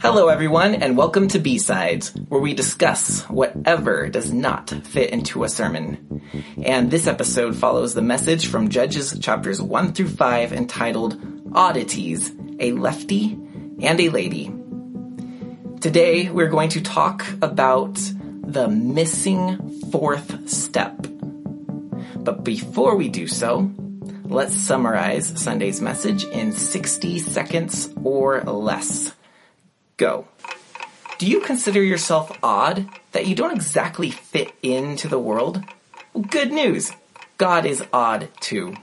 Hello, everyone, and welcome to B-Sides, where we discuss whatever does not fit into a sermon. And this episode follows the message from Judges chapters 1 through 5 entitled Oddities, a Lefty and a Lady. Today, we're going to talk about the missing fourth step. But before we do so, let's summarize Sunday's message in 60 seconds or less. Go. Do you consider yourself odd that you don't exactly fit into the world? Good news. God is odd too.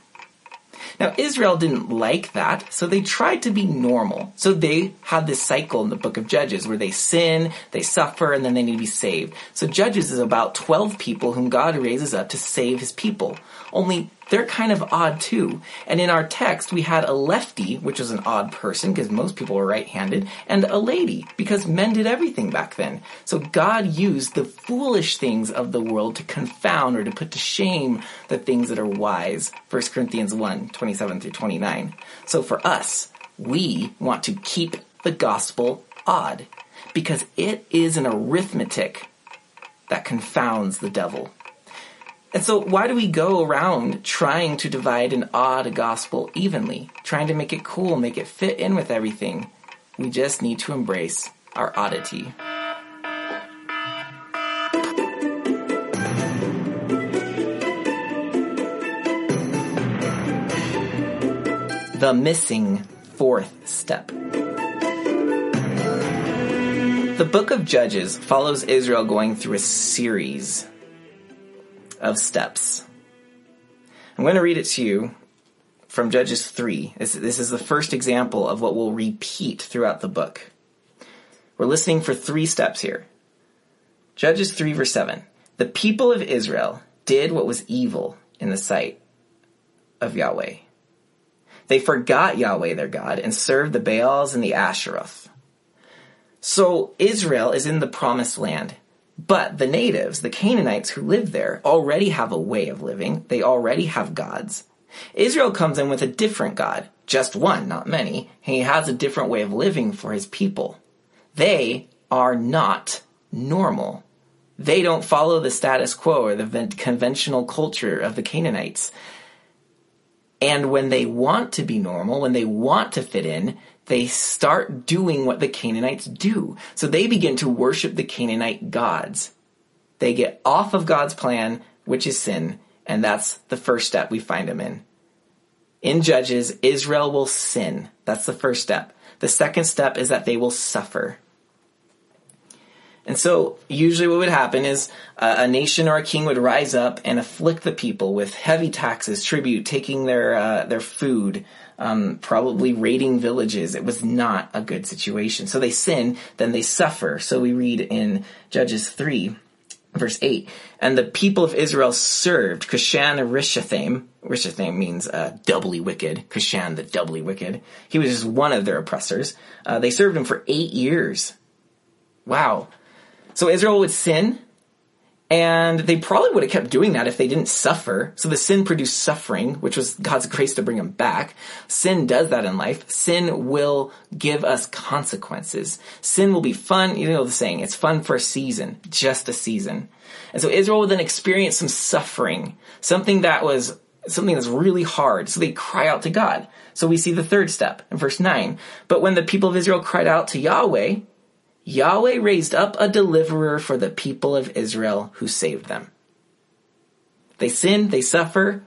Now, Israel didn't like that, so they tried to be normal. So they had this cycle in the book of Judges where they sin, they suffer, and then they need to be saved. So Judges is about 12 people whom God raises up to save his people. Only they're kind of odd too. And in our text, we had a lefty, which was an odd person because most people were right-handed, and a lady because men did everything back then. So God used the foolish things of the world to confound or to put to shame the things that are wise. 1 Corinthians 1, 27 through 29. So for us, we want to keep the gospel odd because it is an arithmetic that confounds the devil. And so why do we go around trying to divide an odd gospel evenly, trying to make it cool, make it fit in with everything? We just need to embrace our oddity. The missing fourth step. The book of Judges follows Israel going through a series of steps. I'm going to read it to you from Judges 3. This, this is the first example of what will repeat throughout the book. We're listening for three steps here. Judges 3 verse 7. The people of Israel did what was evil in the sight of Yahweh. They forgot Yahweh their God and served the Baals and the Asheroth. So Israel is in the promised land. But the natives, the Canaanites who live there, already have a way of living. They already have gods. Israel comes in with a different God, just one, not many. He has a different way of living for his people. They are not normal. They don't follow the status quo or the conventional culture of the Canaanites. And when they want to be normal, when they want to fit in, they start doing what the Canaanites do. So they begin to worship the Canaanite gods. They get off of God's plan, which is sin, and that's the first step we find them in. In Judges, Israel will sin. That's the first step. The second step is that they will suffer. And so, usually what would happen is uh, a nation or a king would rise up and afflict the people with heavy taxes, tribute, taking their uh, their food, um, probably raiding villages. It was not a good situation. So they sin, then they suffer. So we read in Judges 3, verse 8, and the people of Israel served Cushan Rishathaim. Rishathaim means uh, doubly wicked. Cushan, the doubly wicked. He was just one of their oppressors. Uh, they served him for eight years. Wow. So Israel would sin, and they probably would have kept doing that if they didn't suffer. So the sin produced suffering, which was God's grace to bring them back. Sin does that in life. Sin will give us consequences. Sin will be fun. You know the saying, it's fun for a season, just a season. And so Israel would then experience some suffering, something that was something that's really hard. So they cry out to God. So we see the third step in verse 9. But when the people of Israel cried out to Yahweh, Yahweh raised up a deliverer for the people of Israel who saved them. They sin, they suffer,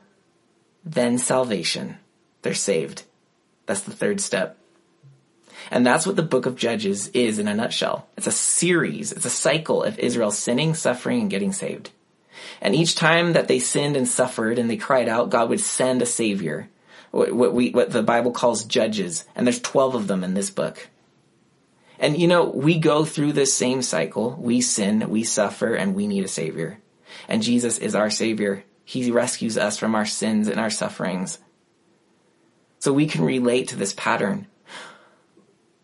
then salvation. They're saved. That's the third step. And that's what the book of Judges is in a nutshell. It's a series, it's a cycle of Israel sinning, suffering, and getting saved. And each time that they sinned and suffered and they cried out, God would send a savior. What, we, what the Bible calls judges. And there's 12 of them in this book. And you know, we go through this same cycle. We sin, we suffer, and we need a savior. And Jesus is our savior. He rescues us from our sins and our sufferings. So we can relate to this pattern.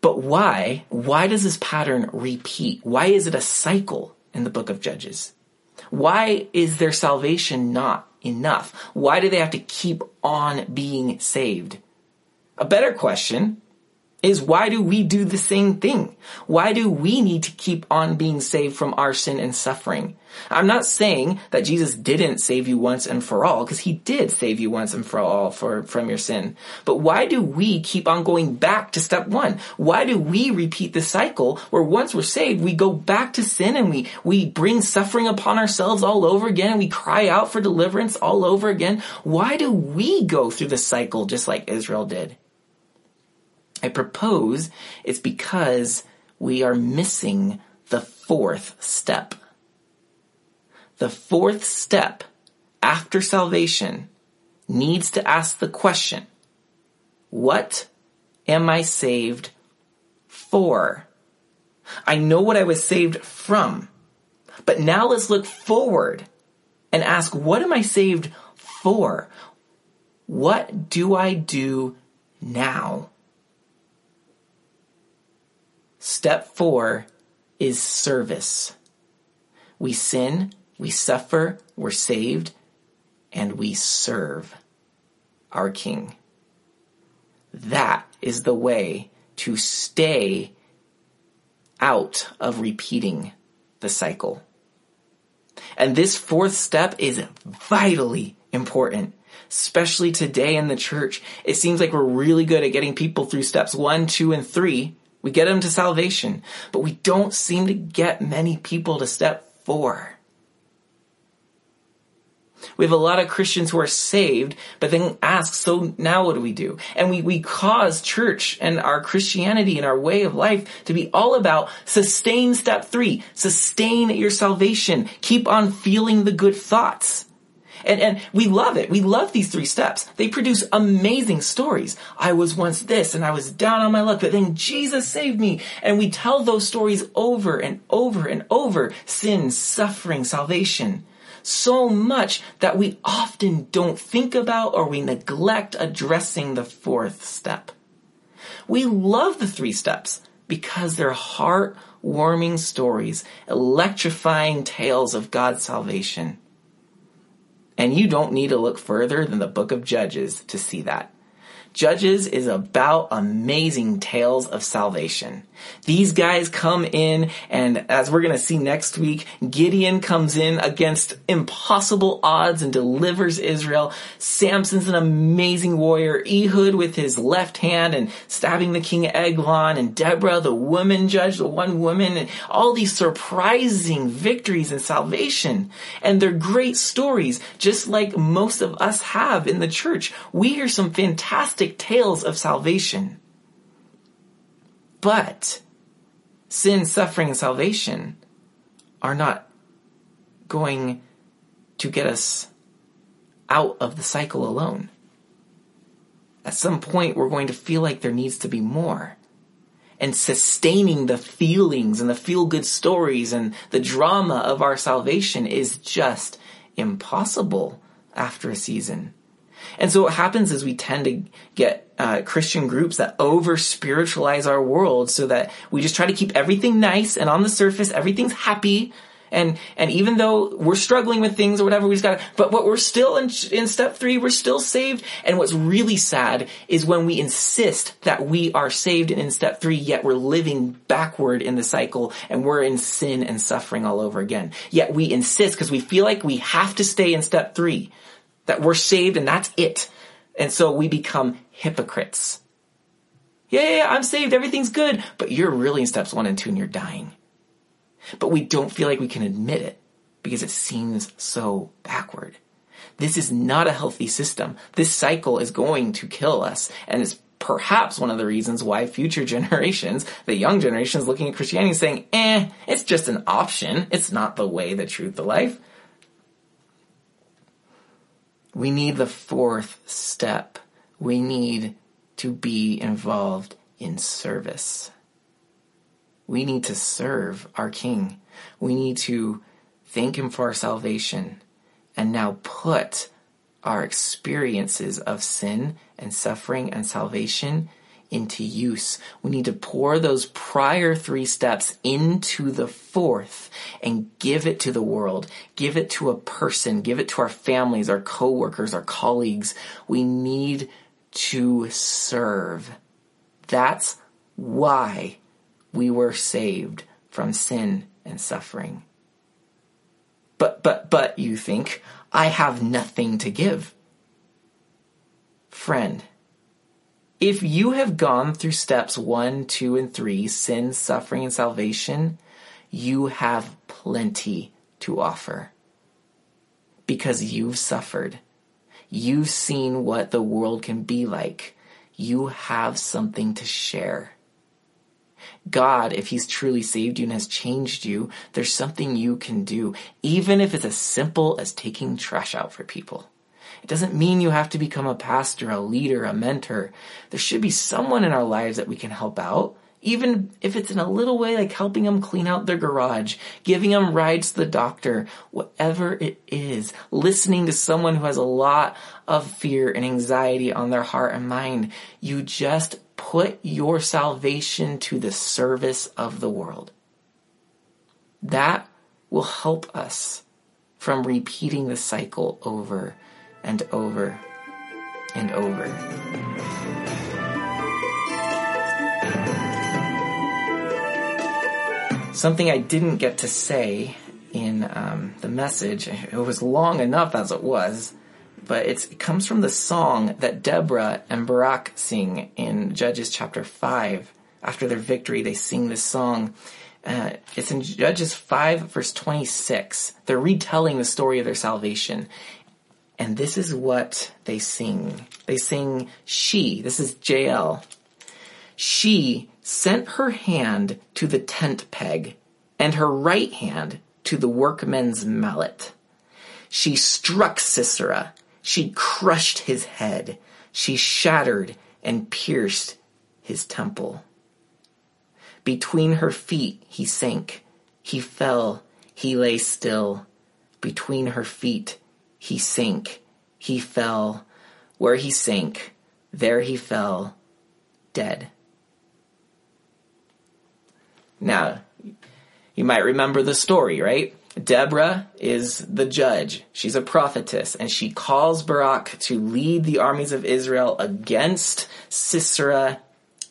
But why? Why does this pattern repeat? Why is it a cycle in the book of Judges? Why is their salvation not enough? Why do they have to keep on being saved? A better question is why do we do the same thing? Why do we need to keep on being saved from our sin and suffering? I'm not saying that Jesus didn't save you once and for all, because he did save you once and for all for, from your sin. But why do we keep on going back to step one? Why do we repeat the cycle where once we're saved, we go back to sin and we, we bring suffering upon ourselves all over again and we cry out for deliverance all over again? Why do we go through the cycle just like Israel did? I propose it's because we are missing the fourth step. The fourth step after salvation needs to ask the question, what am I saved for? I know what I was saved from, but now let's look forward and ask, what am I saved for? What do I do now? Step four is service. We sin, we suffer, we're saved, and we serve our King. That is the way to stay out of repeating the cycle. And this fourth step is vitally important, especially today in the church. It seems like we're really good at getting people through steps one, two, and three, we get them to salvation, but we don't seem to get many people to step four. We have a lot of Christians who are saved, but then ask, so now what do we do? And we, we cause church and our Christianity and our way of life to be all about sustain step three, sustain your salvation, keep on feeling the good thoughts. And, and we love it. We love these three steps. They produce amazing stories. I was once this and I was down on my luck, but then Jesus saved me. And we tell those stories over and over and over. Sin, suffering, salvation. So much that we often don't think about or we neglect addressing the fourth step. We love the three steps because they're heart-warming stories, electrifying tales of God's salvation. And you don't need to look further than the book of Judges to see that. Judges is about amazing tales of salvation. These guys come in and as we're going to see next week, Gideon comes in against impossible odds and delivers Israel. Samson's an amazing warrior. Ehud with his left hand and stabbing the king Eglon and Deborah, the woman judge, the one woman and all these surprising victories and salvation. And they're great stories, just like most of us have in the church. We hear some fantastic tales of salvation. But sin, suffering, and salvation are not going to get us out of the cycle alone. At some point, we're going to feel like there needs to be more. And sustaining the feelings and the feel good stories and the drama of our salvation is just impossible after a season. And so what happens is we tend to get uh, Christian groups that over spiritualize our world so that we just try to keep everything nice and on the surface everything's happy. And, and even though we're struggling with things or whatever, we just gotta, but what we're still in, in step three, we're still saved. And what's really sad is when we insist that we are saved and in step three, yet we're living backward in the cycle and we're in sin and suffering all over again. Yet we insist because we feel like we have to stay in step three that we're saved and that's it. And so we become hypocrites. Yeah, yeah, I'm saved, everything's good, but you're really in steps one and two and you're dying. But we don't feel like we can admit it because it seems so backward. This is not a healthy system. This cycle is going to kill us and it's perhaps one of the reasons why future generations, the young generations looking at Christianity saying, eh, it's just an option. It's not the way, the truth, the life. We need the fourth step. We need to be involved in service. We need to serve our King. We need to thank Him for our salvation and now put our experiences of sin and suffering and salvation into use. We need to pour those prior three steps into the fourth and give it to the world. Give it to a person. Give it to our families, our coworkers, our colleagues. We need to serve. That's why we were saved from sin and suffering. But, but, but, you think, I have nothing to give. Friend, if you have gone through steps one, two, and three, sin, suffering, and salvation, you have plenty to offer. Because you've suffered. You've seen what the world can be like. You have something to share. God, if He's truly saved you and has changed you, there's something you can do, even if it's as simple as taking trash out for people. It doesn't mean you have to become a pastor, a leader, a mentor. There should be someone in our lives that we can help out, even if it's in a little way like helping them clean out their garage, giving them rides to the doctor, whatever it is, listening to someone who has a lot of fear and anxiety on their heart and mind. You just put your salvation to the service of the world. That will help us from repeating the cycle over and over and over. Something I didn't get to say in um, the message, it was long enough as it was, but it comes from the song that Deborah and Barak sing in Judges chapter 5. After their victory, they sing this song. Uh, it's in Judges 5, verse 26. They're retelling the story of their salvation. And this is what they sing. They sing, She, this is Jael. She sent her hand to the tent peg and her right hand to the workman's mallet. She struck Sisera she crushed his head. She shattered and pierced his temple. Between her feet he sank. He fell. He lay still. Between her feet he sank. He fell. Where he sank, there he fell, dead. Now, you might remember the story, right? Deborah is the judge. She's a prophetess, and she calls Barak to lead the armies of Israel against Sisera,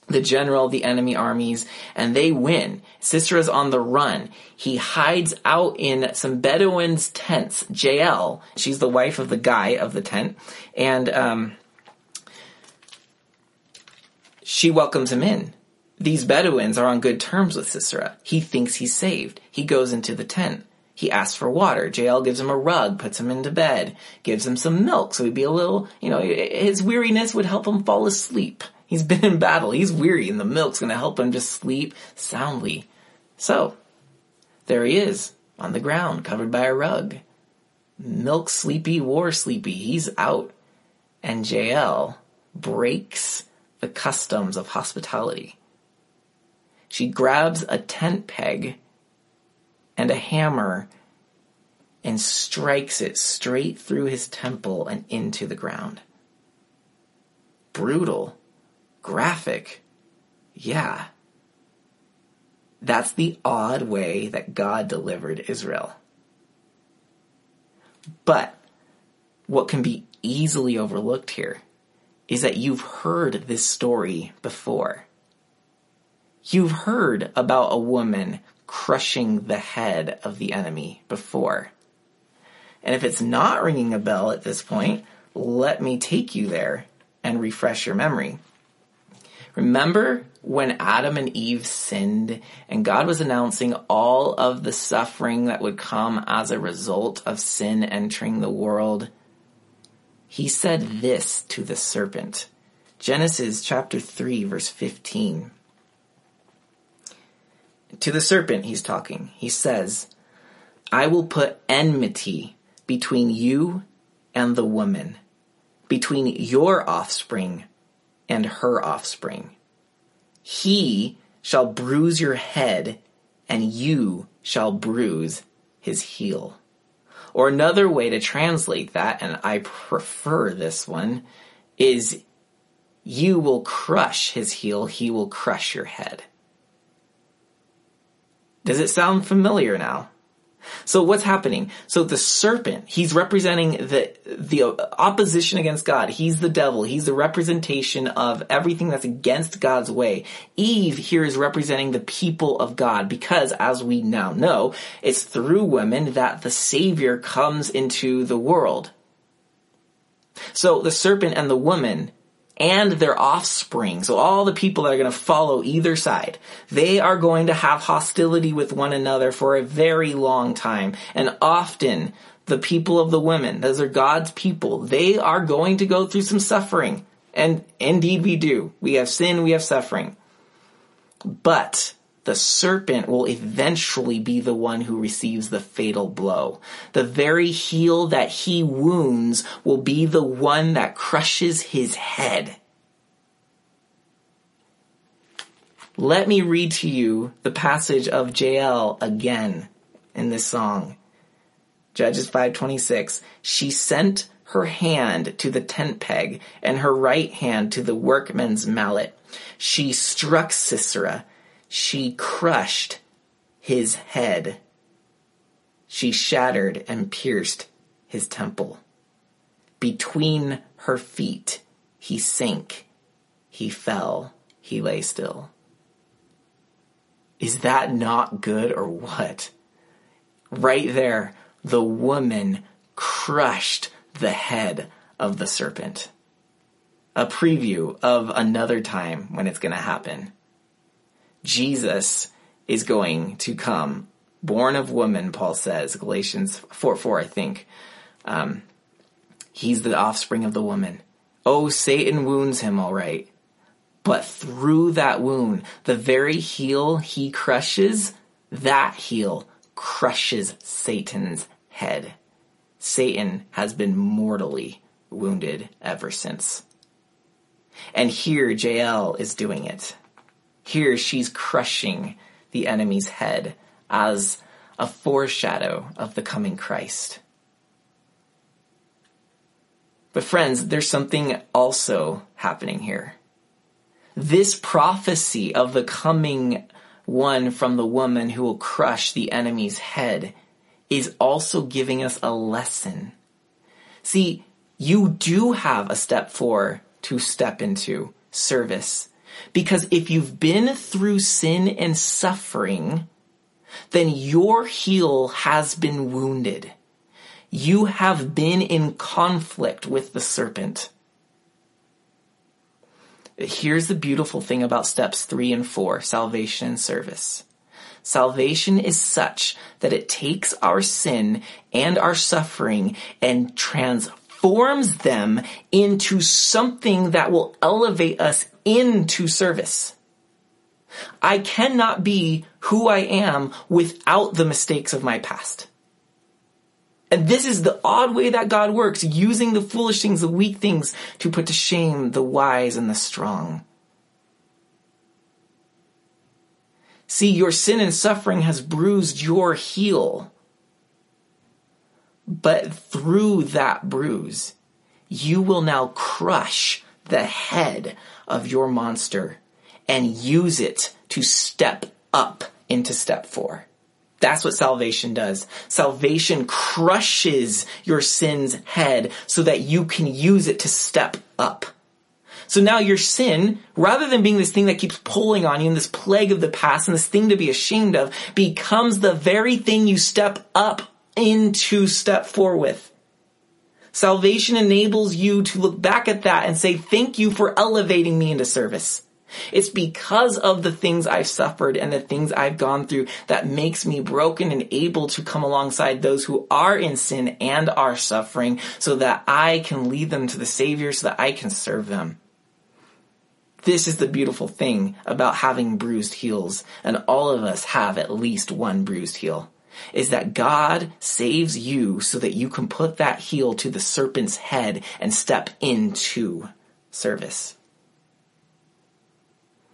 the general the enemy armies, and they win. Sisera's on the run. He hides out in some Bedouins' tents. Jael, she's the wife of the guy of the tent, and um, she welcomes him in. These Bedouins are on good terms with Sisera. He thinks he's saved. He goes into the tent. He asks for water. Jael gives him a rug, puts him into bed, gives him some milk so he'd be a little, you know, his weariness would help him fall asleep. He's been in battle. He's weary and the milk's going to help him just sleep soundly. So, there he is on the ground covered by a rug. Milk sleepy, war sleepy. He's out. And Jael breaks the customs of hospitality. She grabs a tent peg and a hammer and strikes it straight through his temple and into the ground. Brutal. Graphic. Yeah. That's the odd way that God delivered Israel. But what can be easily overlooked here is that you've heard this story before. You've heard about a woman crushing the head of the enemy before. And if it's not ringing a bell at this point, let me take you there and refresh your memory. Remember when Adam and Eve sinned and God was announcing all of the suffering that would come as a result of sin entering the world? He said this to the serpent. Genesis chapter 3 verse 15. To the serpent, he's talking. He says, I will put enmity between you and the woman, between your offspring and her offspring. He shall bruise your head, and you shall bruise his heel. Or another way to translate that, and I prefer this one, is you will crush his heel, he will crush your head. Does it sound familiar now? So what's happening? So the serpent, he's representing the, the opposition against God. He's the devil. He's the representation of everything that's against God's way. Eve here is representing the people of God because as we now know, it's through women that the savior comes into the world. So the serpent and the woman and their offspring, so all the people that are going to follow either side, they are going to have hostility with one another for a very long time. And often the people of the women, those are God's people, they are going to go through some suffering. And indeed we do. We have sin, we have suffering. But the serpent will eventually be the one who receives the fatal blow. The very heel that he wounds will be the one that crushes his head. Let me read to you the passage of Jael again in this song. Judges 526. She sent her hand to the tent peg and her right hand to the workman's mallet. She struck Sisera she crushed his head. She shattered and pierced his temple. Between her feet, he sank. He fell. He lay still. Is that not good or what? Right there, the woman crushed the head of the serpent. A preview of another time when it's going to happen. Jesus is going to come, born of woman, Paul says, Galatians 4 4, I think. Um, he's the offspring of the woman. Oh, Satan wounds him, all right. But through that wound, the very heel he crushes, that heel crushes Satan's head. Satan has been mortally wounded ever since. And here Jael is doing it. Here she's crushing the enemy's head as a foreshadow of the coming Christ. But friends, there's something also happening here. This prophecy of the coming one from the woman who will crush the enemy's head is also giving us a lesson. See, you do have a step four to step into service because if you've been through sin and suffering, then your heel has been wounded. You have been in conflict with the serpent. Here's the beautiful thing about steps three and four, salvation and service. Salvation is such that it takes our sin and our suffering and transforms them into something that will elevate us into service. I cannot be who I am without the mistakes of my past. And this is the odd way that God works, using the foolish things, the weak things, to put to shame the wise and the strong. See, your sin and suffering has bruised your heel. But through that bruise, you will now crush the head of your monster and use it to step up into step four. That's what salvation does. Salvation crushes your sin's head so that you can use it to step up. So now your sin, rather than being this thing that keeps pulling on you and this plague of the past and this thing to be ashamed of, becomes the very thing you step up into step four with. Salvation enables you to look back at that and say, thank you for elevating me into service. It's because of the things I've suffered and the things I've gone through that makes me broken and able to come alongside those who are in sin and are suffering so that I can lead them to the Savior so that I can serve them. This is the beautiful thing about having bruised heels, and all of us have at least one bruised heel is that God saves you so that you can put that heel to the serpent's head and step into service.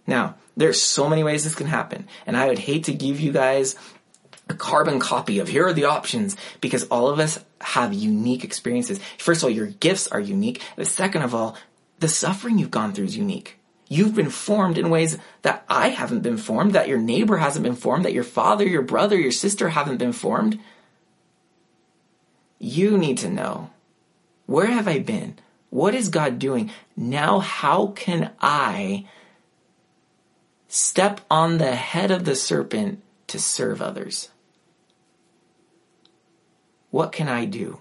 Now, there's so many ways this can happen, and I would hate to give you guys a carbon copy of here are the options because all of us have unique experiences. First of all, your gifts are unique. But second of all, the suffering you've gone through is unique. You've been formed in ways that I haven't been formed, that your neighbor hasn't been formed, that your father, your brother, your sister haven't been formed. You need to know where have I been? What is God doing? Now, how can I step on the head of the serpent to serve others? What can I do?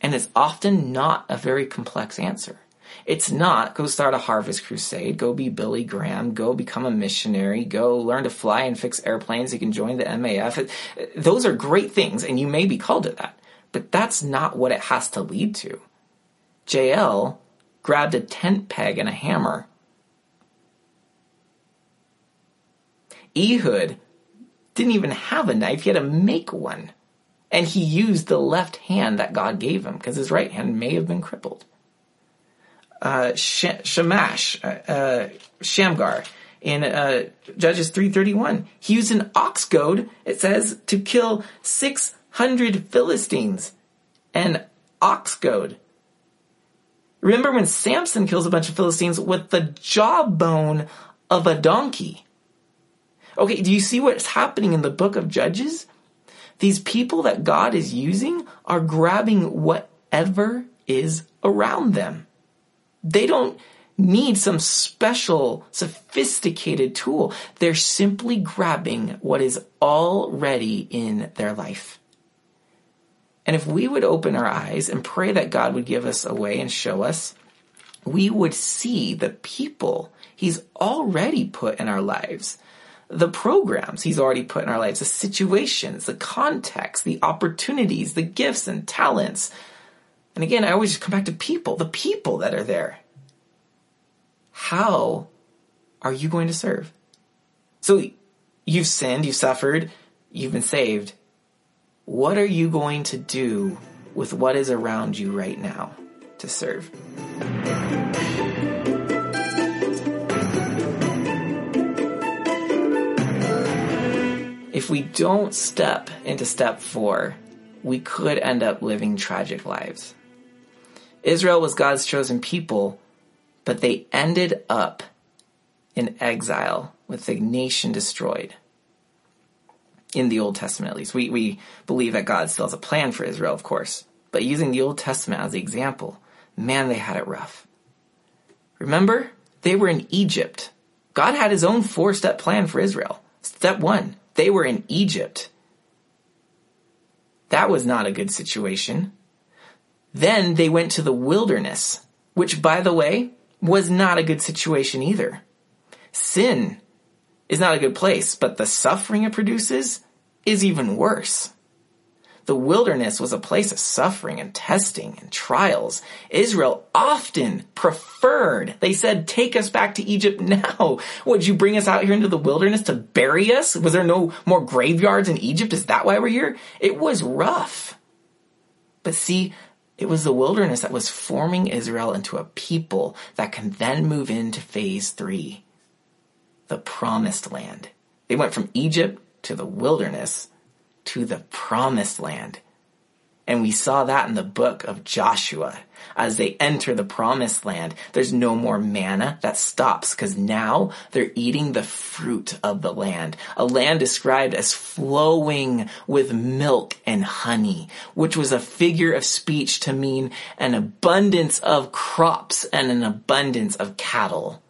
And it's often not a very complex answer. It's not go start a harvest crusade, go be Billy Graham, go become a missionary, go learn to fly and fix airplanes, you can join the MAF. Those are great things, and you may be called to that. But that's not what it has to lead to. Jael grabbed a tent peg and a hammer. Ehud didn't even have a knife, he had to make one. And he used the left hand that God gave him because his right hand may have been crippled. Uh, Shamash, uh, uh, Shamgar, in uh, Judges 3.31, he used an ox goad, it says, to kill 600 Philistines. An ox goad. Remember when Samson kills a bunch of Philistines with the jawbone of a donkey? Okay, do you see what's happening in the book of Judges? These people that God is using are grabbing whatever is around them. They don't need some special, sophisticated tool. They're simply grabbing what is already in their life. And if we would open our eyes and pray that God would give us a way and show us, we would see the people He's already put in our lives the programs he's already put in our lives, the situations, the context, the opportunities, the gifts and talents. And again, I always come back to people, the people that are there. How are you going to serve? So you've sinned, you've suffered, you've been saved. What are you going to do with what is around you right now to serve? if we don't step into step four, we could end up living tragic lives. Israel was God's chosen people, but they ended up in exile with the nation destroyed. In the Old Testament, at least. We, we believe that God still has a plan for Israel, of course. But using the Old Testament as the example, man, they had it rough. Remember? They were in Egypt. God had his own four step plan for Israel. Step one, they were in Egypt. That was not a good situation. Then they went to the wilderness, which, by the way, was not a good situation either. Sin is not a good place, but the suffering it produces is even worse. The wilderness was a place of suffering and testing and trials. Israel often preferred, they said, take us back to Egypt now. Would you bring us out here into the wilderness to bury us? Was there no more graveyards in Egypt? Is that why we're here? It was rough. But see, it was the wilderness that was forming Israel into a people that can then move into phase three. The promised land. They went from Egypt to the wilderness to the promised land. And we saw that in the book of Joshua. As they enter the promised land, there's no more manna that stops because now they're eating the fruit of the land. A land described as flowing with milk and honey, which was a figure of speech to mean an abundance of crops and an abundance of cattle.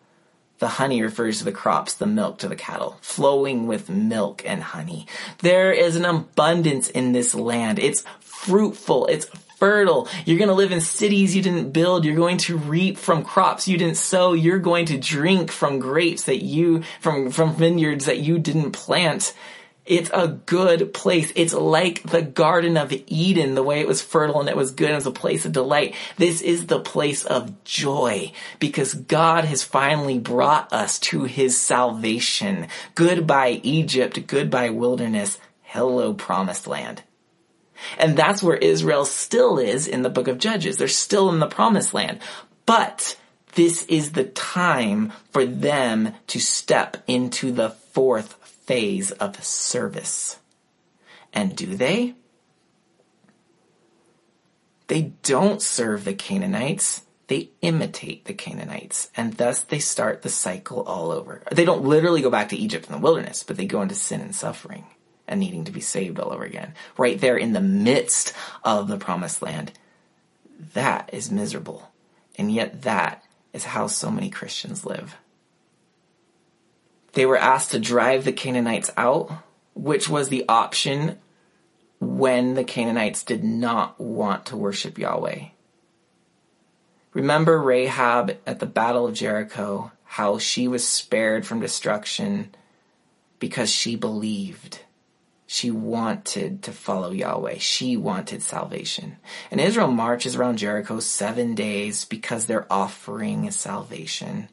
The honey refers to the crops, the milk to the cattle, flowing with milk and honey. There is an abundance in this land. It's fruitful. It's fertile. You're going to live in cities you didn't build. You're going to reap from crops you didn't sow. You're going to drink from grapes that you, from, from vineyards that you didn't plant. It's a good place. It's like the Garden of Eden, the way it was fertile and it was good it was a place of delight. This is the place of joy because God has finally brought us to his salvation. Goodbye Egypt, goodbye wilderness, hello promised land. And that's where Israel still is in the book of Judges. They're still in the promised land. But this is the time for them to step into the fourth phase of service. And do they? They don't serve the Canaanites. They imitate the Canaanites. And thus they start the cycle all over. They don't literally go back to Egypt in the wilderness, but they go into sin and suffering and needing to be saved all over again. Right there in the midst of the promised land. That is miserable. And yet that is how so many Christians live. They were asked to drive the Canaanites out, which was the option when the Canaanites did not want to worship Yahweh. Remember Rahab at the Battle of Jericho, how she was spared from destruction because she believed. She wanted to follow Yahweh. She wanted salvation. And Israel marches around Jericho seven days because they're offering salvation.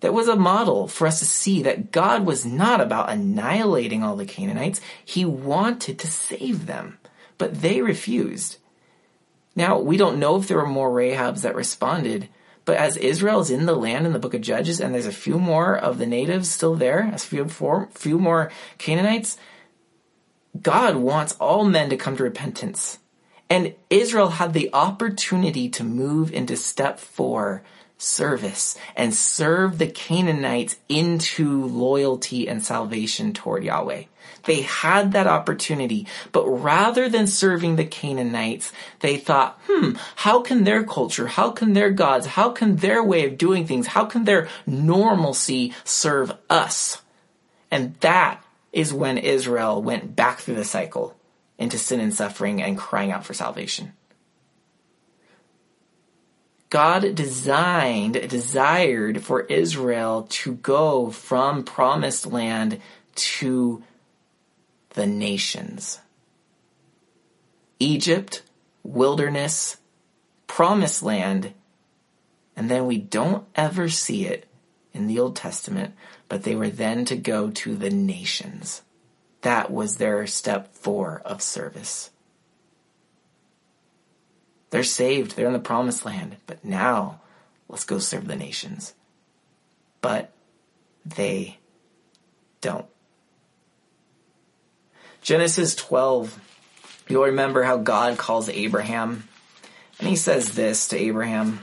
That was a model for us to see that God was not about annihilating all the Canaanites. He wanted to save them, but they refused. Now, we don't know if there were more Rahabs that responded, but as Israel is in the land in the book of Judges and there's a few more of the natives still there, a few, four, few more Canaanites, God wants all men to come to repentance. And Israel had the opportunity to move into step four, service, and serve the Canaanites into loyalty and salvation toward Yahweh. They had that opportunity, but rather than serving the Canaanites, they thought, hmm, how can their culture, how can their gods, how can their way of doing things, how can their normalcy serve us? And that is when Israel went back through the cycle into sin and suffering and crying out for salvation. God designed, desired for Israel to go from promised land to the nations. Egypt, wilderness, promised land, and then we don't ever see it in the Old Testament, but they were then to go to the nations. That was their step four of service. They're saved, they're in the promised land, but now let's go serve the nations. But they don't. Genesis 12, you'll remember how God calls Abraham. And he says this to Abraham.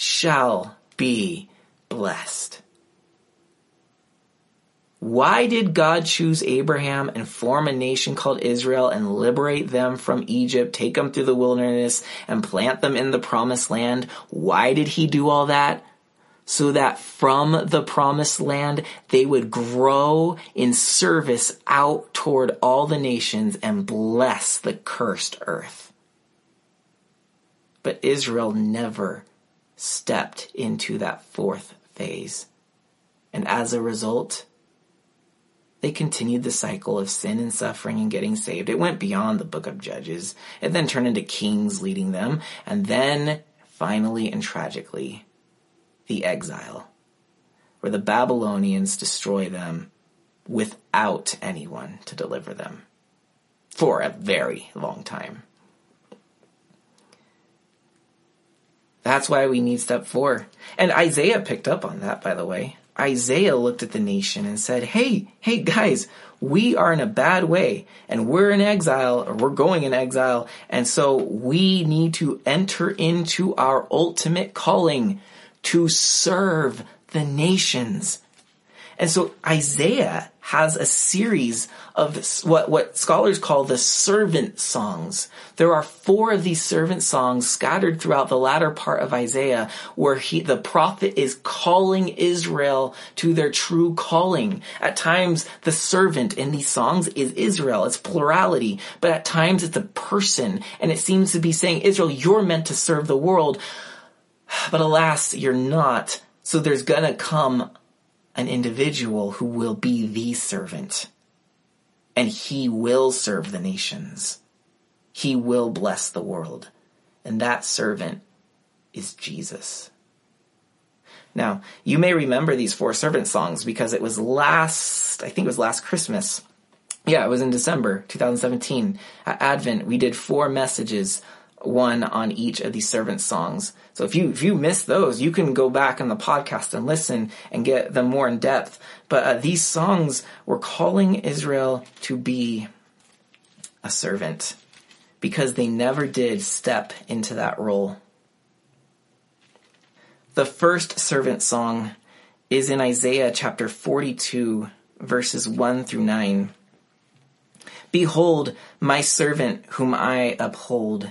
shall be blessed. Why did God choose Abraham and form a nation called Israel and liberate them from Egypt, take them through the wilderness and plant them in the promised land? Why did he do all that? so that from the promised land they would grow in service out toward all the nations and bless the cursed earth. But Israel never stepped into that fourth phase. And as a result, they continued the cycle of sin and suffering and getting saved. It went beyond the book of Judges. It then turned into kings leading them. And then, finally and tragically, the exile, where the Babylonians destroy them without anyone to deliver them for a very long time. That's why we need step four. And Isaiah picked up on that, by the way. Isaiah looked at the nation and said, Hey, hey guys, we are in a bad way and we're in exile or we're going in exile. And so we need to enter into our ultimate calling to serve the nations. And so Isaiah has a series of what, what scholars call the servant songs. There are four of these servant songs scattered throughout the latter part of Isaiah where he, the prophet is calling Israel to their true calling. At times, the servant in these songs is Israel. It's plurality, but at times it's a person and it seems to be saying, Israel, you're meant to serve the world. But alas, you're not. So there's gonna come an individual who will be the servant. And he will serve the nations. He will bless the world. And that servant is Jesus. Now, you may remember these four servant songs because it was last, I think it was last Christmas. Yeah, it was in December 2017. At Advent, we did four messages, one on each of these servant songs. So if you if you miss those, you can go back on the podcast and listen and get them more in depth. But uh, these songs were calling Israel to be a servant because they never did step into that role. The first servant song is in Isaiah chapter 42, verses 1 through 9. Behold, my servant whom I uphold,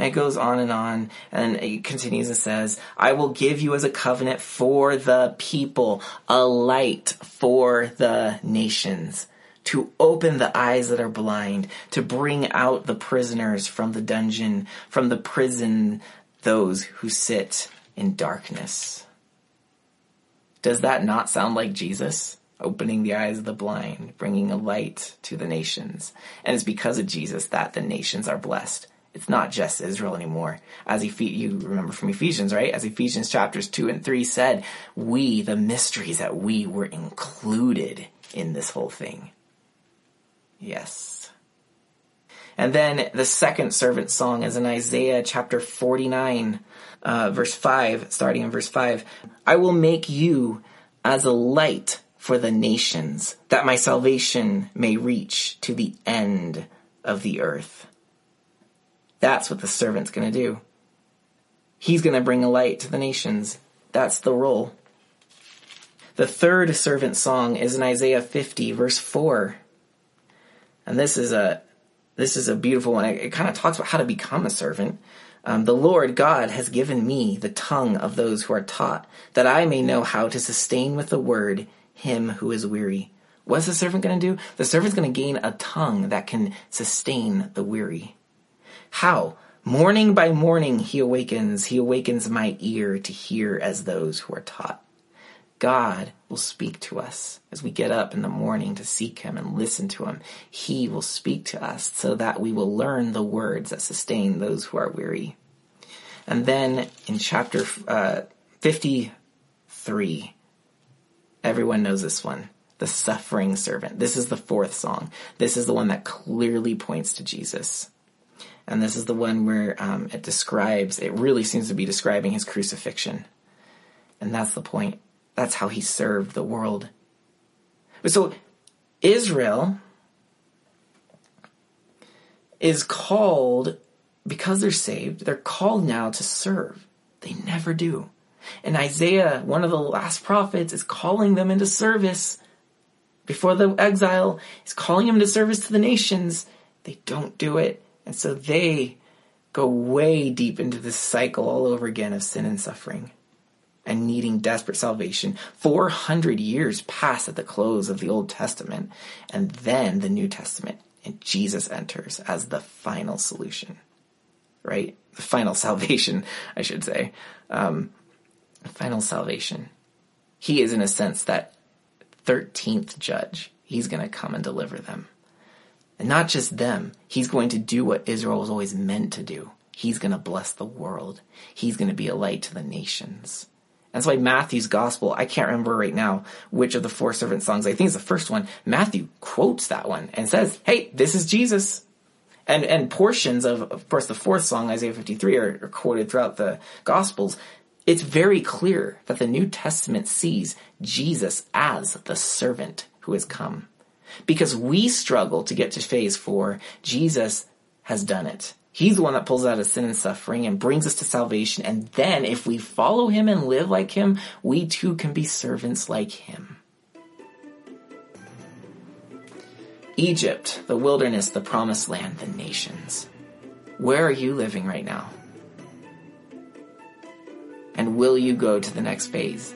And it goes on and on, and it continues and says, I will give you as a covenant for the people, a light for the nations to open the eyes that are blind, to bring out the prisoners from the dungeon, from the prison, those who sit in darkness. Does that not sound like Jesus? Opening the eyes of the blind, bringing a light to the nations. And it's because of Jesus that the nations are blessed. It's not just Israel anymore. As you remember from Ephesians, right? As Ephesians chapters 2 and 3 said, we, the mysteries that we were included in this whole thing. Yes. And then the second servant song is in Isaiah chapter 49, uh, verse 5, starting in verse 5. I will make you as a light for the nations, that my salvation may reach to the end of the earth. That's what the servant's gonna do. He's gonna bring a light to the nations. That's the role. The third servant song is in Isaiah 50, verse 4 and this is a this is a beautiful one. It, it kind of talks about how to become a servant. Um, the Lord God has given me the tongue of those who are taught, that I may know how to sustain with the word him who is weary. What's the servant going to do? The servant's going to gain a tongue that can sustain the weary. How? Morning by morning he awakens. He awakens my ear to hear as those who are taught. God will speak to us as we get up in the morning to seek Him and listen to Him. He will speak to us so that we will learn the words that sustain those who are weary. And then in chapter uh, 53, everyone knows this one. The suffering servant. This is the fourth song. This is the one that clearly points to Jesus. And this is the one where um, it describes, it really seems to be describing his crucifixion. And that's the point that's how he served the world. But so Israel is called because they're saved, they're called now to serve. They never do. And Isaiah, one of the last prophets, is calling them into service before the exile. He's calling them to service to the nations. They don't do it. And so they go way deep into this cycle all over again of sin and suffering and needing desperate salvation. 400 years pass at the close of the Old Testament, and then the New Testament, and Jesus enters as the final solution, right? The final salvation, I should say. Um, final salvation. He is, in a sense, that 13th judge. He's going to come and deliver them. And not just them, he's going to do what Israel was always meant to do. He's going to bless the world. He's going to be a light to the nations. That's why Matthew's gospel, I can't remember right now which of the four servant songs, I think it's the first one. Matthew quotes that one and says, hey, this is Jesus. And, and portions of, of course, the fourth song, Isaiah 53, are, are quoted throughout the gospels. It's very clear that the New Testament sees Jesus as the servant who has come. Because we struggle to get to phase four, Jesus has done it. He's the one that pulls out of sin and suffering and brings us to salvation. And then if we follow him and live like him, we too can be servants like him. Egypt, the wilderness, the promised land, the nations. Where are you living right now? And will you go to the next phase?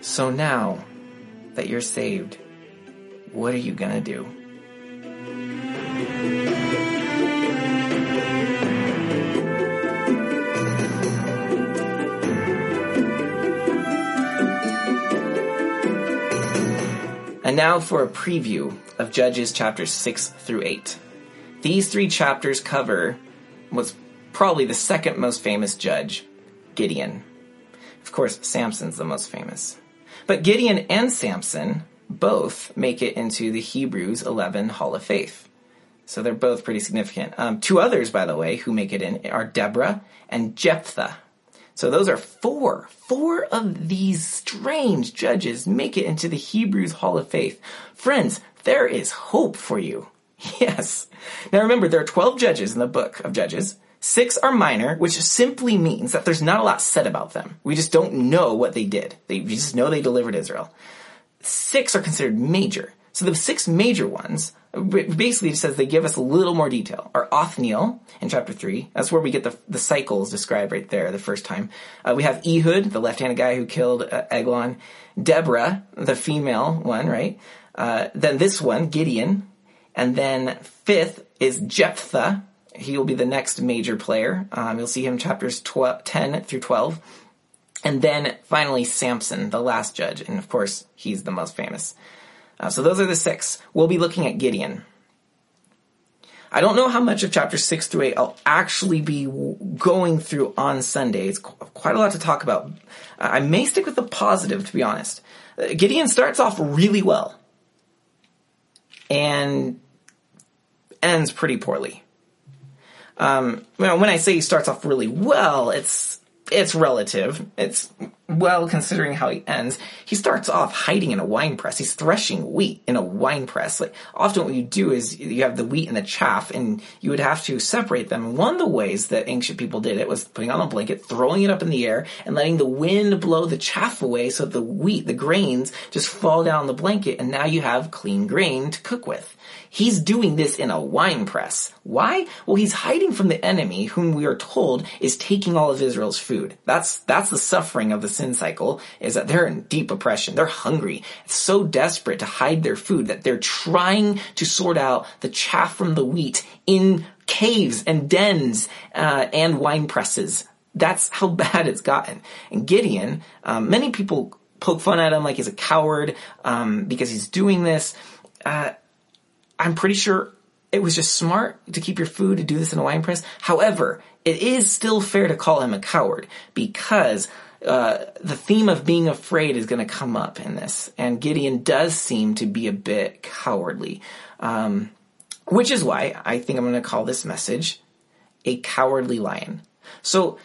So now that you're saved, what are you going to do? And now for a preview of Judges chapters 6 through 8. These three chapters cover what's probably the second most famous judge, Gideon. Of course, Samson's the most famous. But Gideon and Samson both make it into the Hebrews 11 Hall of Faith. So they're both pretty significant. Um, two others, by the way, who make it in are Deborah and Jephthah. So those are four. Four of these strange judges make it into the Hebrews Hall of Faith. Friends, there is hope for you. Yes. Now remember, there are 12 judges in the book of Judges. Six are minor, which simply means that there's not a lot said about them. We just don't know what they did. They, we just know they delivered Israel. Six are considered major. So the six major ones basically says they give us a little more detail. Our Othniel in chapter three, that's where we get the the cycles described right there the first time. Uh, we have Ehud, the left-handed guy who killed uh, Eglon. Deborah, the female one, right? Uh, then this one, Gideon, and then fifth is Jephthah. He will be the next major player. Um, you'll see him chapters 12, 10 through 12. And then finally Samson, the last judge, and of course he's the most famous. Uh, so those are the six. We'll be looking at Gideon. I don't know how much of chapter 6 through 8 I'll actually be going through on Sunday. It's quite a lot to talk about. I may stick with the positive, to be honest. Uh, Gideon starts off really well and ends pretty poorly. Um, when I say he starts off really well, it's it's relative. It's well considering how he ends. He starts off hiding in a wine press. He's threshing wheat in a wine press. Like often what you do is you have the wheat and the chaff and you would have to separate them. One of the ways that ancient people did it was putting on a blanket, throwing it up in the air and letting the wind blow the chaff away so the wheat, the grains just fall down the blanket and now you have clean grain to cook with. He's doing this in a wine press. Why? Well, he's hiding from the enemy whom we are told is taking all of Israel's food. That's, that's the suffering of the sin cycle is that they're in deep oppression. They're hungry. So desperate to hide their food that they're trying to sort out the chaff from the wheat in caves and dens, uh, and wine presses. That's how bad it's gotten. And Gideon, um, many people poke fun at him like he's a coward, um, because he's doing this. Uh, I'm pretty sure it was just smart to keep your food to do this in a wine press. However, it is still fair to call him a coward because uh, the theme of being afraid is going to come up in this, and Gideon does seem to be a bit cowardly, um, which is why I think I'm going to call this message a cowardly lion. So,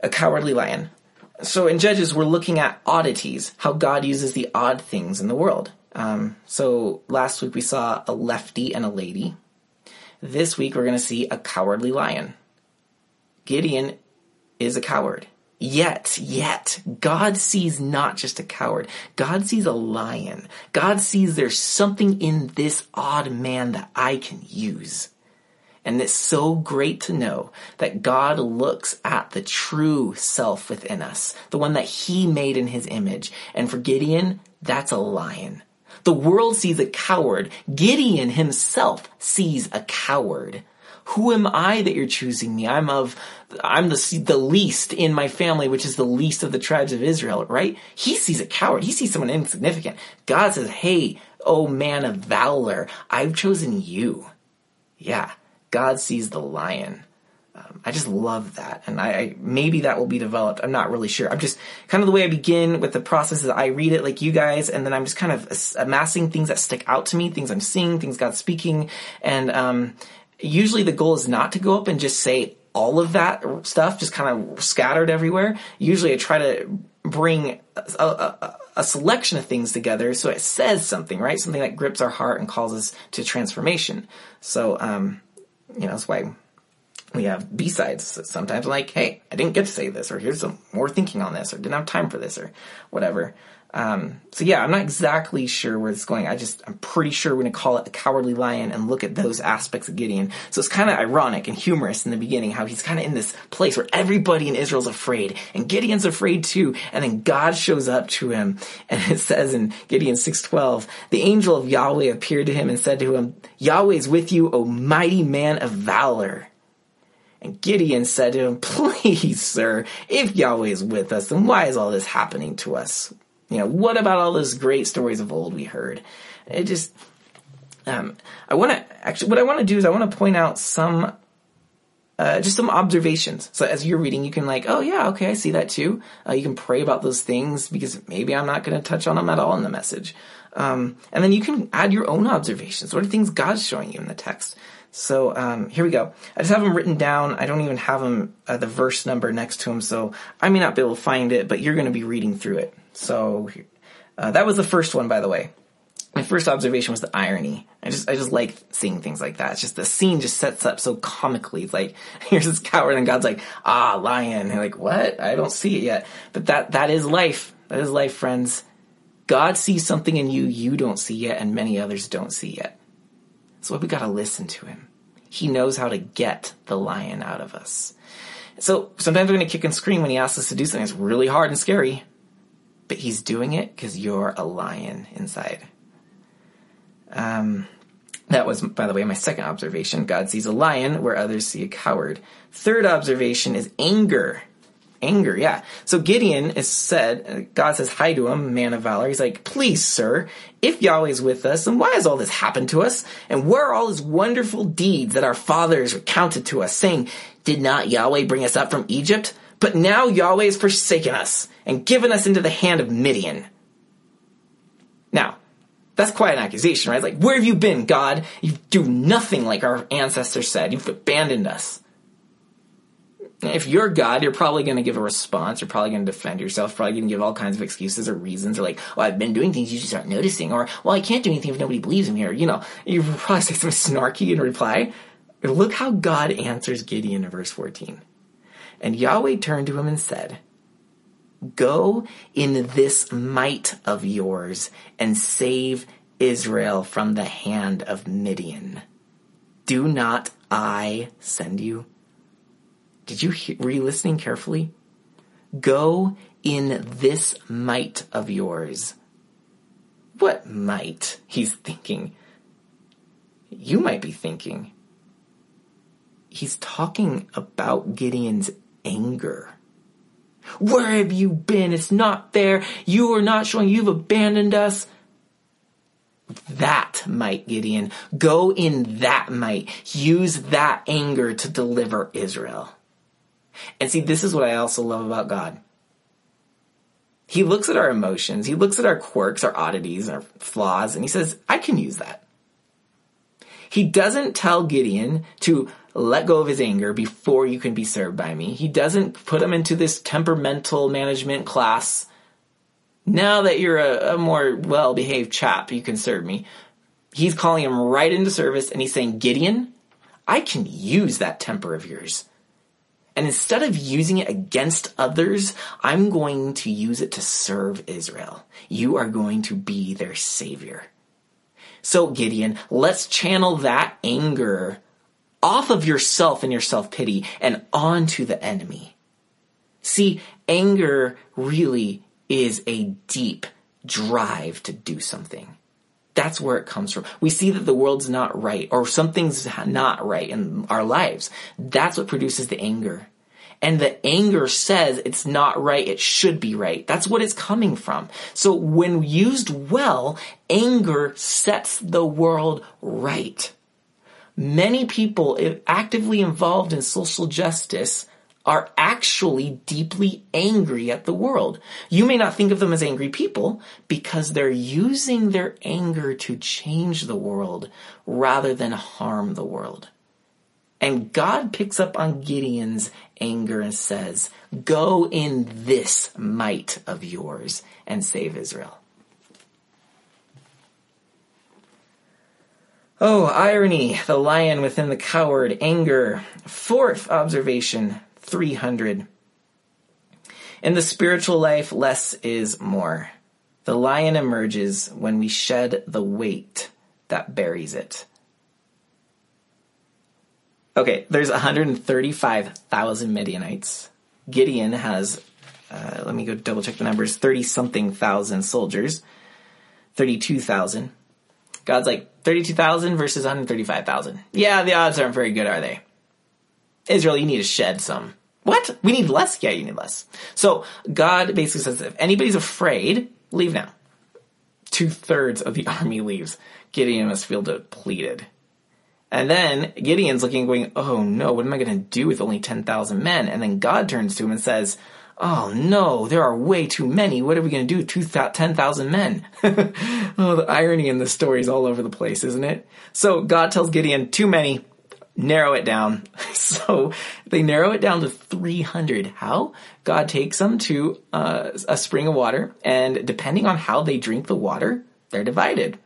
a cowardly lion. So in Judges, we're looking at oddities, how God uses the odd things in the world. Um, so last week we saw a lefty and a lady. This week we're going to see a cowardly lion. Gideon is a coward. Yet, yet, God sees not just a coward. God sees a lion. God sees there's something in this odd man that I can use. And it's so great to know that God looks at the true self within us, the one that he made in his image. And for Gideon, that's a lion. The world sees a coward. Gideon himself sees a coward. Who am I that you're choosing me? I'm of, I'm the, the least in my family, which is the least of the tribes of Israel, right? He sees a coward. He sees someone insignificant. God says, hey, oh man of valor, I've chosen you. Yeah, God sees the lion. Um, I just love that, and I, I, maybe that will be developed. I'm not really sure. I'm just kind of the way I begin with the process is I read it like you guys, and then I'm just kind of amassing things that stick out to me, things I'm seeing, things God's speaking, and um, usually the goal is not to go up and just say all of that stuff, just kind of scattered everywhere. Usually, I try to bring a, a, a selection of things together so it says something, right? Something that grips our heart and calls us to transformation. So, um, you know, that's why we have B-sides. Sometimes I'm like, hey, I didn't get to say this, or here's some more thinking on this, or didn't have time for this, or whatever. Um, so yeah, I'm not exactly sure where it's going. I just, I'm pretty sure we're going to call it the cowardly lion and look at those aspects of Gideon. So it's kind of ironic and humorous in the beginning how he's kind of in this place where everybody in Israel's afraid and Gideon's afraid too. And then God shows up to him and it says in Gideon 612, the angel of Yahweh appeared to him and said to him, Yahweh is with you, O mighty man of valor. And Gideon said to him, Please, sir, if Yahweh is with us, then why is all this happening to us? You know, what about all those great stories of old we heard? It just, um, I want to actually, what I want to do is I want to point out some, uh, just some observations. So as you're reading, you can like, oh yeah, okay, I see that too. Uh, you can pray about those things because maybe I'm not going to touch on them at all in the message. Um, and then you can add your own observations. What are things God's showing you in the text? So um, here we go. I just have them written down. I don't even have them uh, the verse number next to them, so I may not be able to find it, but you're going to be reading through it. So uh, that was the first one, by the way. My first observation was the irony. I just I just like seeing things like that. It's just the scene just sets up so comically. It's like here's this coward and God's like, ah, lion. And like, what? I don't see it yet. But that that is life. That is life, friends. God sees something in you you don't see yet, and many others don't see yet. That's why we gotta listen to him. He knows how to get the lion out of us. So sometimes we're gonna kick and scream when he asks us to do something that's really hard and scary. But he's doing it because you're a lion inside. Um, that was, by the way, my second observation. God sees a lion where others see a coward. Third observation is anger. Anger, yeah. So Gideon is said, uh, God says hi to him, man of valor. He's like, please, sir, if Yahweh is with us, then why has all this happened to us? And where are all his wonderful deeds that our fathers recounted to us, saying, did not Yahweh bring us up from Egypt? But now Yahweh has forsaken us and given us into the hand of Midian. Now, that's quite an accusation, right? Like, where have you been, God? You do nothing like our ancestors said. You've abandoned us. If you're God, you're probably going to give a response. You're probably going to defend yourself. Probably going to give all kinds of excuses or reasons, or like, "Well, I've been doing things you just aren't noticing," or "Well, I can't do anything if nobody believes in me," or you know, you probably say something snarky in reply. Look how God answers Gideon in verse 14. And Yahweh turned to him and said, Go in this might of yours and save Israel from the hand of Midian. Do not I send you? Did you hear, were you listening carefully? Go in this might of yours. What might? He's thinking. You might be thinking. He's talking about Gideon's anger. Where have you been? It's not fair. You are not showing you've abandoned us. That might, Gideon. Go in that might. Use that anger to deliver Israel. And see, this is what I also love about God. He looks at our emotions, he looks at our quirks, our oddities, our flaws, and he says, I can use that. He doesn't tell Gideon to let go of his anger before you can be served by me. He doesn't put him into this temperamental management class. Now that you're a, a more well behaved chap, you can serve me. He's calling him right into service and he's saying, Gideon, I can use that temper of yours. And instead of using it against others, I'm going to use it to serve Israel. You are going to be their savior. So Gideon, let's channel that anger off of yourself and your self-pity and onto the enemy. See, anger really is a deep drive to do something. That's where it comes from. We see that the world's not right or something's not right in our lives. That's what produces the anger. And the anger says it's not right, it should be right. That's what it's coming from. So when used well, anger sets the world right. Many people actively involved in social justice are actually deeply angry at the world. You may not think of them as angry people because they're using their anger to change the world rather than harm the world. And God picks up on Gideon's anger and says, Go in this might of yours and save Israel. Oh, irony, the lion within the coward, anger. Fourth observation, 300. In the spiritual life, less is more. The lion emerges when we shed the weight that buries it. Okay, there's 135,000 Midianites. Gideon has, uh, let me go double check the numbers, 30 something thousand soldiers. 32,000. God's like, 32,000 versus 135,000. Yeah, the odds aren't very good, are they? Israel, you need to shed some. What? We need less? Yeah, you need less. So God basically says if anybody's afraid, leave now. Two thirds of the army leaves. Gideon must feel depleted. And then Gideon's looking, going, oh no, what am I going to do with only 10,000 men? And then God turns to him and says, oh no, there are way too many. What are we going to do with 10,000 men? oh, the irony in this story is all over the place, isn't it? So God tells Gideon, too many, narrow it down. So they narrow it down to 300. How? God takes them to uh, a spring of water, and depending on how they drink the water, they're divided.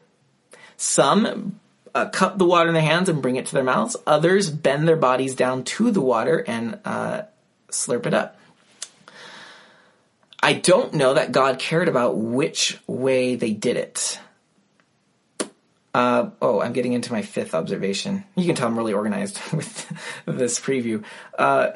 Some uh, cup the water in their hands and bring it to their mouths. Others bend their bodies down to the water and uh, slurp it up. I don't know that God cared about which way they did it. Uh, oh, I'm getting into my fifth observation. You can tell I'm really organized with this preview. Uh,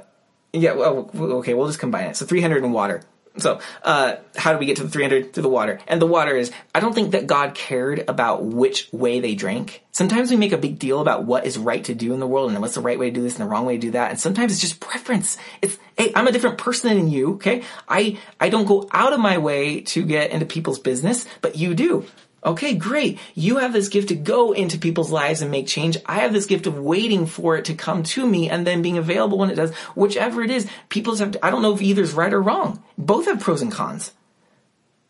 yeah, well, okay, we'll just combine it. So 300 in water. So, uh, how do we get to the 300 through the water? And the water is, I don't think that God cared about which way they drank. Sometimes we make a big deal about what is right to do in the world and what's the right way to do this and the wrong way to do that. And sometimes it's just preference. It's, hey, I'm a different person than you, okay? I, I don't go out of my way to get into people's business, but you do. Okay, great. You have this gift to go into people's lives and make change. I have this gift of waiting for it to come to me and then being available when it does. Whichever it is, people have to, I don't know if either's right or wrong. Both have pros and cons.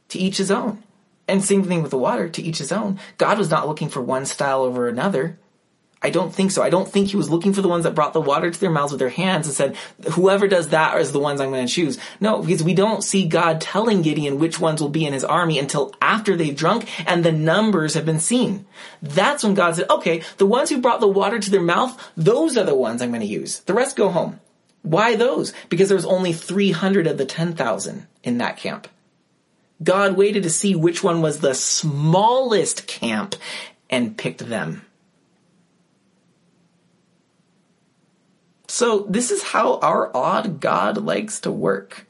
To each his own. And same thing with the water, to each his own. God was not looking for one style over another. I don't think so. I don't think he was looking for the ones that brought the water to their mouths with their hands and said, whoever does that is the ones I'm going to choose. No, because we don't see God telling Gideon which ones will be in his army until after they've drunk and the numbers have been seen. That's when God said, okay, the ones who brought the water to their mouth, those are the ones I'm going to use. The rest go home. Why those? Because there was only 300 of the 10,000 in that camp. God waited to see which one was the smallest camp and picked them. So this is how our odd God likes to work.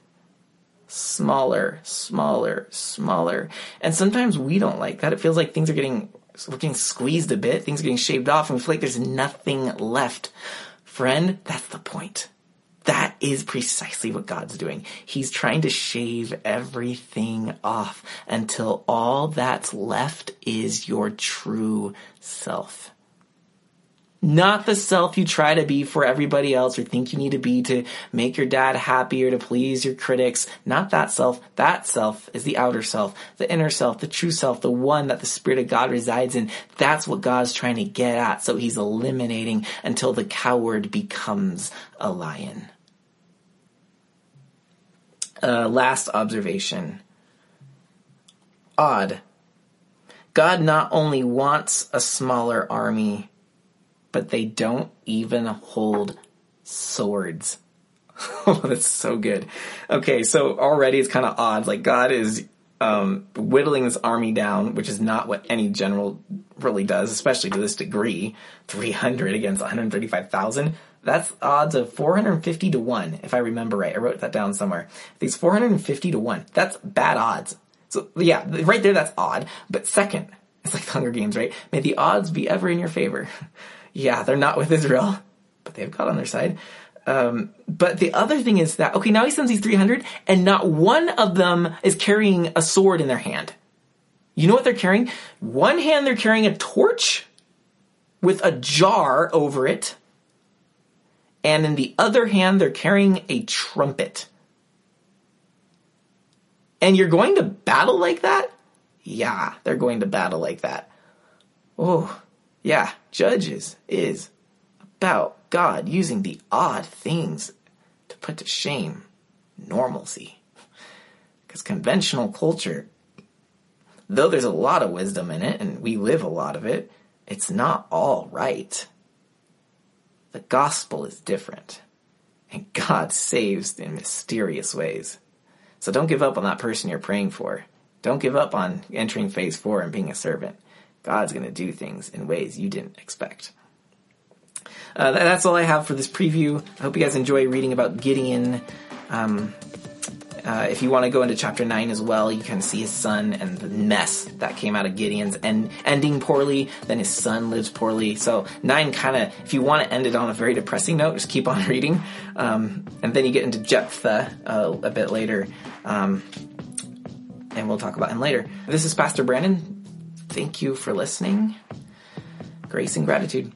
Smaller, smaller, smaller. And sometimes we don't like that. It feels like things are getting, we're getting squeezed a bit, things are getting shaved off, and we feel like there's nothing left. Friend, that's the point. That is precisely what God's doing. He's trying to shave everything off until all that's left is your true self. Not the self you try to be for everybody else or think you need to be to make your dad happy or to please your critics. Not that self. That self is the outer self, the inner self, the true self, the one that the Spirit of God resides in. That's what God's trying to get at. So he's eliminating until the coward becomes a lion. Uh, last observation. Odd. God not only wants a smaller army, but they don't even hold swords. oh, that's so good. Okay, so already it's kind of odd. Like God is um, whittling this army down, which is not what any general really does, especially to this degree. 300 against 135,000. That's odds of 450 to 1, if I remember right. I wrote that down somewhere. These 450 to 1. That's bad odds. So, yeah, right there, that's odd. But second, it's like Hunger Games, right? May the odds be ever in your favor. yeah, they're not with Israel, but they've God on their side. Um, but the other thing is that, okay, now he sends these 300 and not one of them is carrying a sword in their hand. You know what they're carrying? One hand they're carrying a torch with a jar over it. And in the other hand, they're carrying a trumpet. And you're going to battle like that? Yeah, they're going to battle like that. Oh, yeah, Judges is about God using the odd things to put to shame normalcy. Because conventional culture, though there's a lot of wisdom in it, and we live a lot of it, it's not all right. The gospel is different. And God saves in mysterious ways. So don't give up on that person you're praying for. Don't give up on entering phase four and being a servant. God's going to do things in ways you didn't expect. Uh, that's all I have for this preview. I hope you guys enjoy reading about Gideon. Um, uh, if you want to go into chapter 9 as well, you can see his son and the mess that came out of Gideon's and ending poorly, then his son lives poorly. So 9 kind of, if you want to end it on a very depressing note, just keep on reading. Um, and then you get into Jephthah uh, a bit later. Um, and we'll talk about him later. This is Pastor Brandon. Thank you for listening. Grace and gratitude.